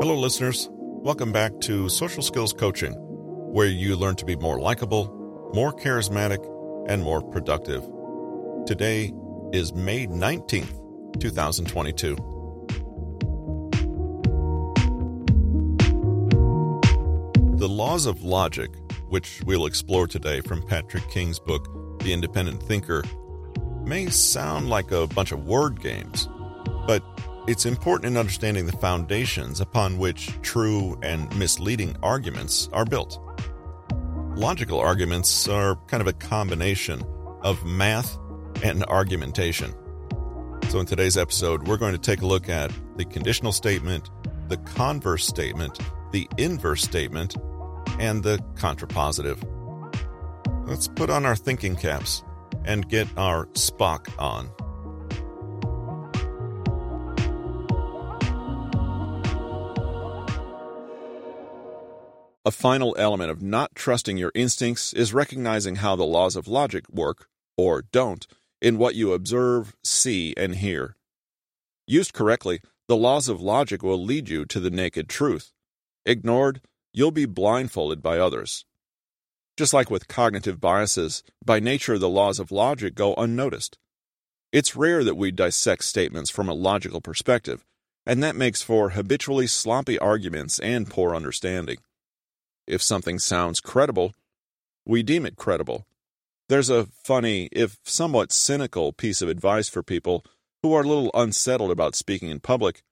Hello, listeners. Welcome back to Social Skills Coaching, where you learn to be more likable, more charismatic, and more productive. Today is May 19th, 2022. The laws of logic, which we'll explore today from Patrick King's book, The Independent Thinker, may sound like a bunch of word games, but it's important in understanding the foundations upon which true and misleading arguments are built. Logical arguments are kind of a combination of math and argumentation. So, in today's episode, we're going to take a look at the conditional statement, the converse statement, the inverse statement, and the contrapositive. Let's put on our thinking caps and get our Spock on. A final element of not trusting your instincts is recognizing how the laws of logic work, or don't, in what you observe, see, and hear. Used correctly, the laws of logic will lead you to the naked truth. Ignored, you'll be blindfolded by others. Just like with cognitive biases, by nature the laws of logic go unnoticed. It's rare that we dissect statements from a logical perspective, and that makes for habitually sloppy arguments and poor understanding. If something sounds credible, we deem it credible. There's a funny, if somewhat cynical, piece of advice for people who are a little unsettled about speaking in public.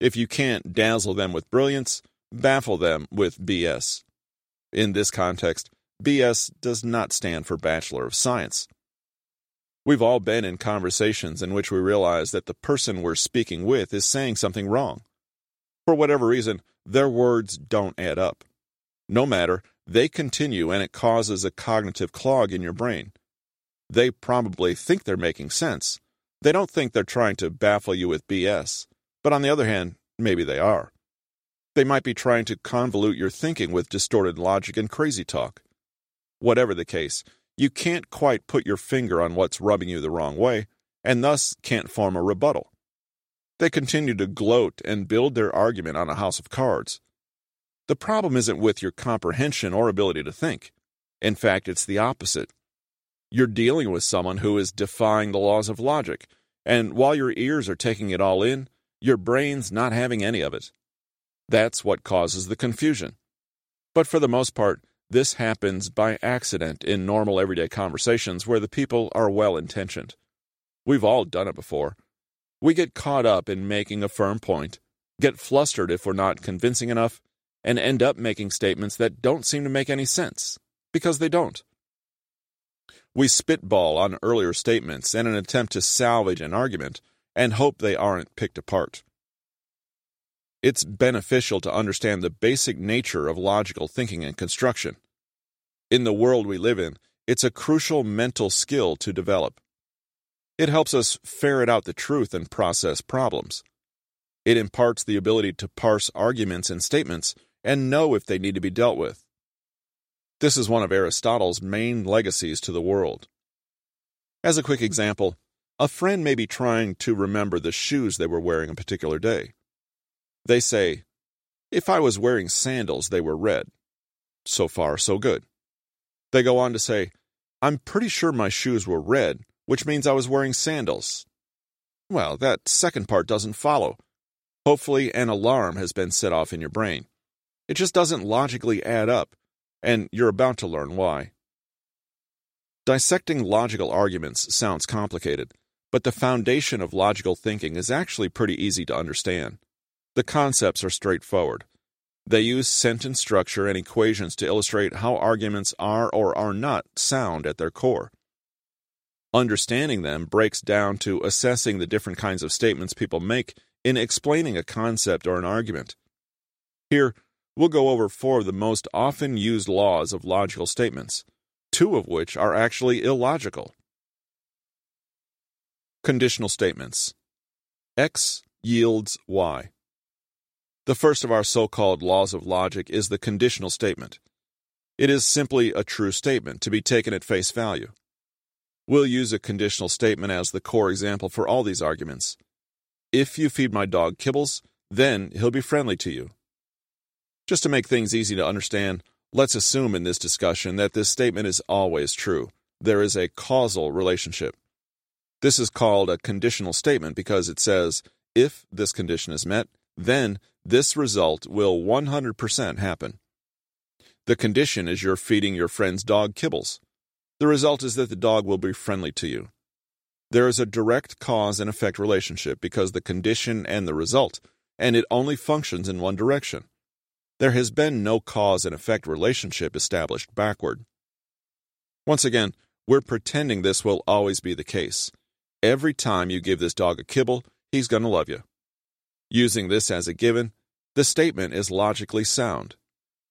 If you can't dazzle them with brilliance, baffle them with BS. In this context, BS does not stand for Bachelor of Science. We've all been in conversations in which we realize that the person we're speaking with is saying something wrong. For whatever reason, their words don't add up. No matter, they continue and it causes a cognitive clog in your brain. They probably think they're making sense. They don't think they're trying to baffle you with BS. But on the other hand, maybe they are. They might be trying to convolute your thinking with distorted logic and crazy talk. Whatever the case, you can't quite put your finger on what's rubbing you the wrong way, and thus can't form a rebuttal. They continue to gloat and build their argument on a house of cards. The problem isn't with your comprehension or ability to think. In fact, it's the opposite. You're dealing with someone who is defying the laws of logic, and while your ears are taking it all in, your brain's not having any of it. That's what causes the confusion. But for the most part, this happens by accident in normal everyday conversations where the people are well intentioned. We've all done it before. We get caught up in making a firm point, get flustered if we're not convincing enough, and end up making statements that don't seem to make any sense, because they don't. We spitball on earlier statements in an attempt to salvage an argument and hope they aren't picked apart. It's beneficial to understand the basic nature of logical thinking and construction. In the world we live in, it's a crucial mental skill to develop. It helps us ferret out the truth and process problems. It imparts the ability to parse arguments and statements and know if they need to be dealt with. This is one of Aristotle's main legacies to the world. As a quick example, a friend may be trying to remember the shoes they were wearing a particular day. They say, If I was wearing sandals, they were red. So far, so good. They go on to say, I'm pretty sure my shoes were red, which means I was wearing sandals. Well, that second part doesn't follow. Hopefully, an alarm has been set off in your brain. It just doesn't logically add up, and you're about to learn why. Dissecting logical arguments sounds complicated, but the foundation of logical thinking is actually pretty easy to understand. The concepts are straightforward. They use sentence structure and equations to illustrate how arguments are or are not sound at their core. Understanding them breaks down to assessing the different kinds of statements people make in explaining a concept or an argument. Here, We'll go over four of the most often used laws of logical statements, two of which are actually illogical. Conditional statements X yields Y. The first of our so called laws of logic is the conditional statement. It is simply a true statement to be taken at face value. We'll use a conditional statement as the core example for all these arguments. If you feed my dog kibbles, then he'll be friendly to you. Just to make things easy to understand, let's assume in this discussion that this statement is always true. There is a causal relationship. This is called a conditional statement because it says, if this condition is met, then this result will 100% happen. The condition is you're feeding your friend's dog kibbles. The result is that the dog will be friendly to you. There is a direct cause and effect relationship because the condition and the result, and it only functions in one direction. There has been no cause and effect relationship established backward. Once again, we're pretending this will always be the case. Every time you give this dog a kibble, he's going to love you. Using this as a given, the statement is logically sound.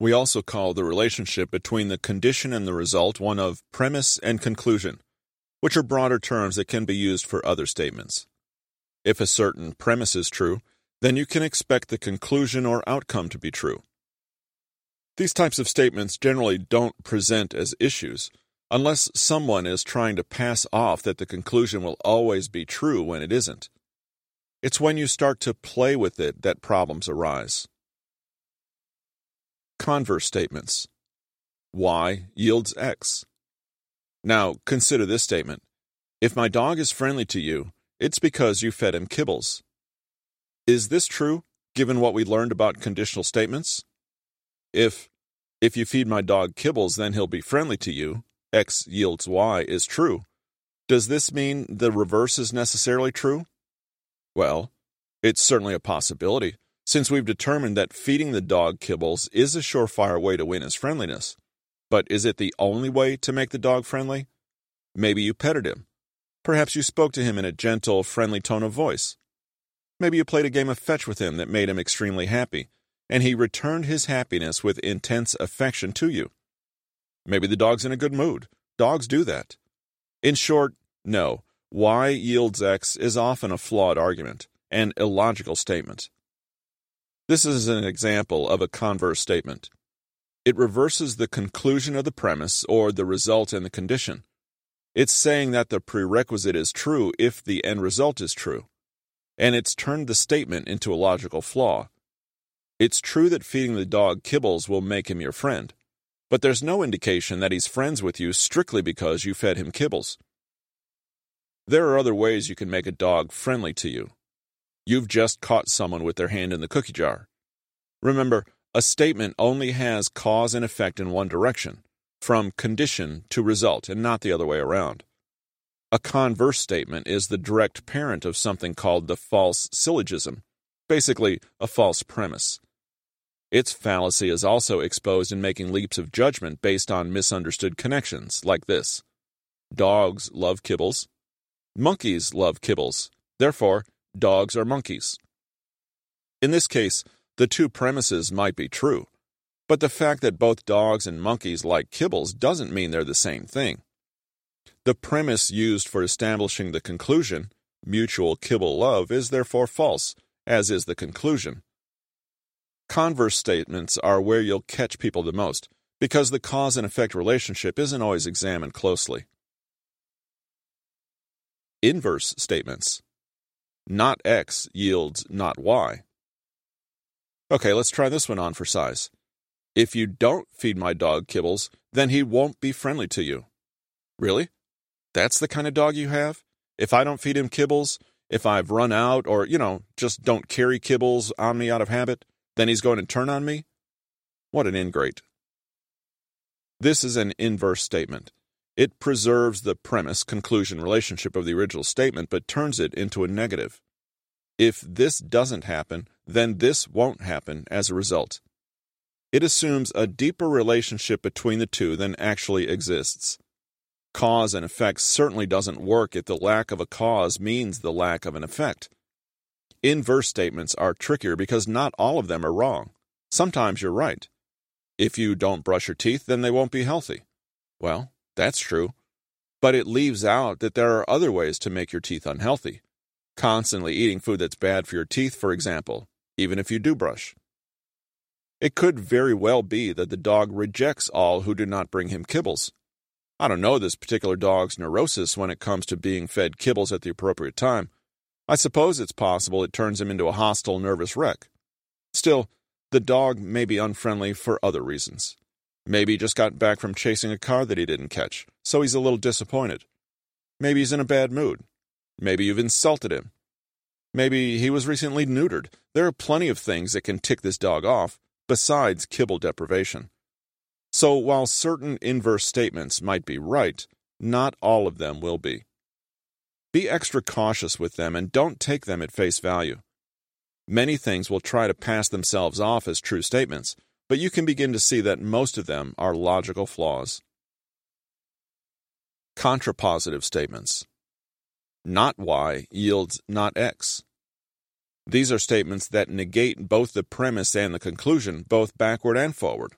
We also call the relationship between the condition and the result one of premise and conclusion, which are broader terms that can be used for other statements. If a certain premise is true, then you can expect the conclusion or outcome to be true. These types of statements generally don't present as issues, unless someone is trying to pass off that the conclusion will always be true when it isn't. It's when you start to play with it that problems arise. Converse statements. Y yields X. Now, consider this statement. If my dog is friendly to you, it's because you fed him kibbles. Is this true, given what we learned about conditional statements? If, if you feed my dog kibbles, then he'll be friendly to you, X yields Y is true, does this mean the reverse is necessarily true? Well, it's certainly a possibility, since we've determined that feeding the dog kibbles is a surefire way to win his friendliness. But is it the only way to make the dog friendly? Maybe you petted him. Perhaps you spoke to him in a gentle, friendly tone of voice. Maybe you played a game of fetch with him that made him extremely happy, and he returned his happiness with intense affection to you. Maybe the dog's in a good mood. Dogs do that. In short, no. Y yields X is often a flawed argument, an illogical statement. This is an example of a converse statement. It reverses the conclusion of the premise or the result and the condition. It's saying that the prerequisite is true if the end result is true. And it's turned the statement into a logical flaw. It's true that feeding the dog kibbles will make him your friend, but there's no indication that he's friends with you strictly because you fed him kibbles. There are other ways you can make a dog friendly to you. You've just caught someone with their hand in the cookie jar. Remember, a statement only has cause and effect in one direction, from condition to result, and not the other way around. A converse statement is the direct parent of something called the false syllogism, basically, a false premise. Its fallacy is also exposed in making leaps of judgment based on misunderstood connections, like this Dogs love kibbles. Monkeys love kibbles. Therefore, dogs are monkeys. In this case, the two premises might be true, but the fact that both dogs and monkeys like kibbles doesn't mean they're the same thing. The premise used for establishing the conclusion, mutual kibble love, is therefore false, as is the conclusion. Converse statements are where you'll catch people the most, because the cause and effect relationship isn't always examined closely. Inverse statements not X yields not Y. Okay, let's try this one on for size. If you don't feed my dog kibbles, then he won't be friendly to you. Really? That's the kind of dog you have? If I don't feed him kibbles, if I've run out, or, you know, just don't carry kibbles on me out of habit, then he's going to turn on me? What an ingrate. This is an inverse statement. It preserves the premise conclusion relationship of the original statement but turns it into a negative. If this doesn't happen, then this won't happen as a result. It assumes a deeper relationship between the two than actually exists. Cause and effect certainly doesn't work if the lack of a cause means the lack of an effect. Inverse statements are trickier because not all of them are wrong. Sometimes you're right. If you don't brush your teeth, then they won't be healthy. Well, that's true. But it leaves out that there are other ways to make your teeth unhealthy. Constantly eating food that's bad for your teeth, for example, even if you do brush. It could very well be that the dog rejects all who do not bring him kibbles. I don't know this particular dog's neurosis when it comes to being fed kibbles at the appropriate time. I suppose it's possible it turns him into a hostile, nervous wreck. Still, the dog may be unfriendly for other reasons. Maybe he just got back from chasing a car that he didn't catch, so he's a little disappointed. Maybe he's in a bad mood. Maybe you've insulted him. Maybe he was recently neutered. There are plenty of things that can tick this dog off, besides kibble deprivation. So while certain inverse statements might be right, not all of them will be. Be extra cautious with them and don't take them at face value. Many things will try to pass themselves off as true statements, but you can begin to see that most of them are logical flaws. Contrapositive statements. Not Y yields not X. These are statements that negate both the premise and the conclusion, both backward and forward.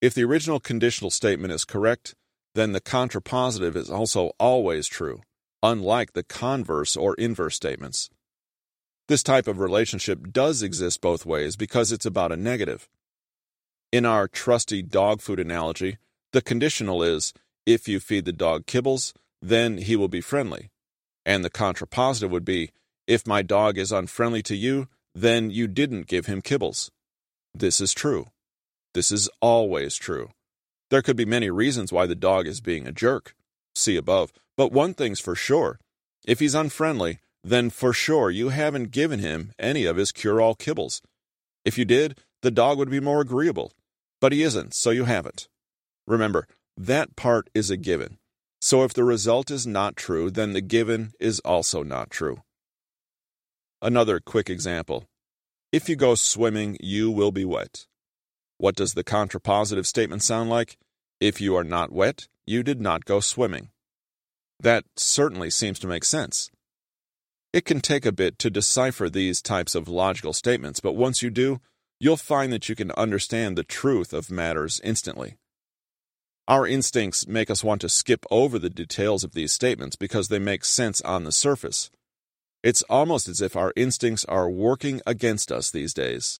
If the original conditional statement is correct, then the contrapositive is also always true, unlike the converse or inverse statements. This type of relationship does exist both ways because it's about a negative. In our trusty dog food analogy, the conditional is if you feed the dog kibbles, then he will be friendly. And the contrapositive would be if my dog is unfriendly to you, then you didn't give him kibbles. This is true. This is always true. There could be many reasons why the dog is being a jerk. See above. But one thing's for sure. If he's unfriendly, then for sure you haven't given him any of his cure all kibbles. If you did, the dog would be more agreeable. But he isn't, so you haven't. Remember, that part is a given. So if the result is not true, then the given is also not true. Another quick example. If you go swimming, you will be wet. What does the contrapositive statement sound like? If you are not wet, you did not go swimming. That certainly seems to make sense. It can take a bit to decipher these types of logical statements, but once you do, you'll find that you can understand the truth of matters instantly. Our instincts make us want to skip over the details of these statements because they make sense on the surface. It's almost as if our instincts are working against us these days.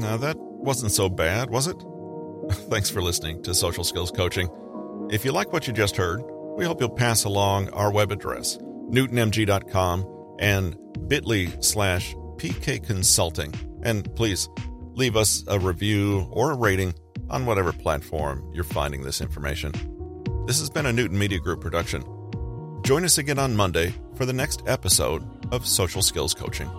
Now, that wasn't so bad, was it? Thanks for listening to Social Skills Coaching. If you like what you just heard, we hope you'll pass along our web address, newtonmg.com and bit.ly slash pk consulting. And please leave us a review or a rating on whatever platform you're finding this information. This has been a Newton Media Group production. Join us again on Monday for the next episode of Social Skills Coaching.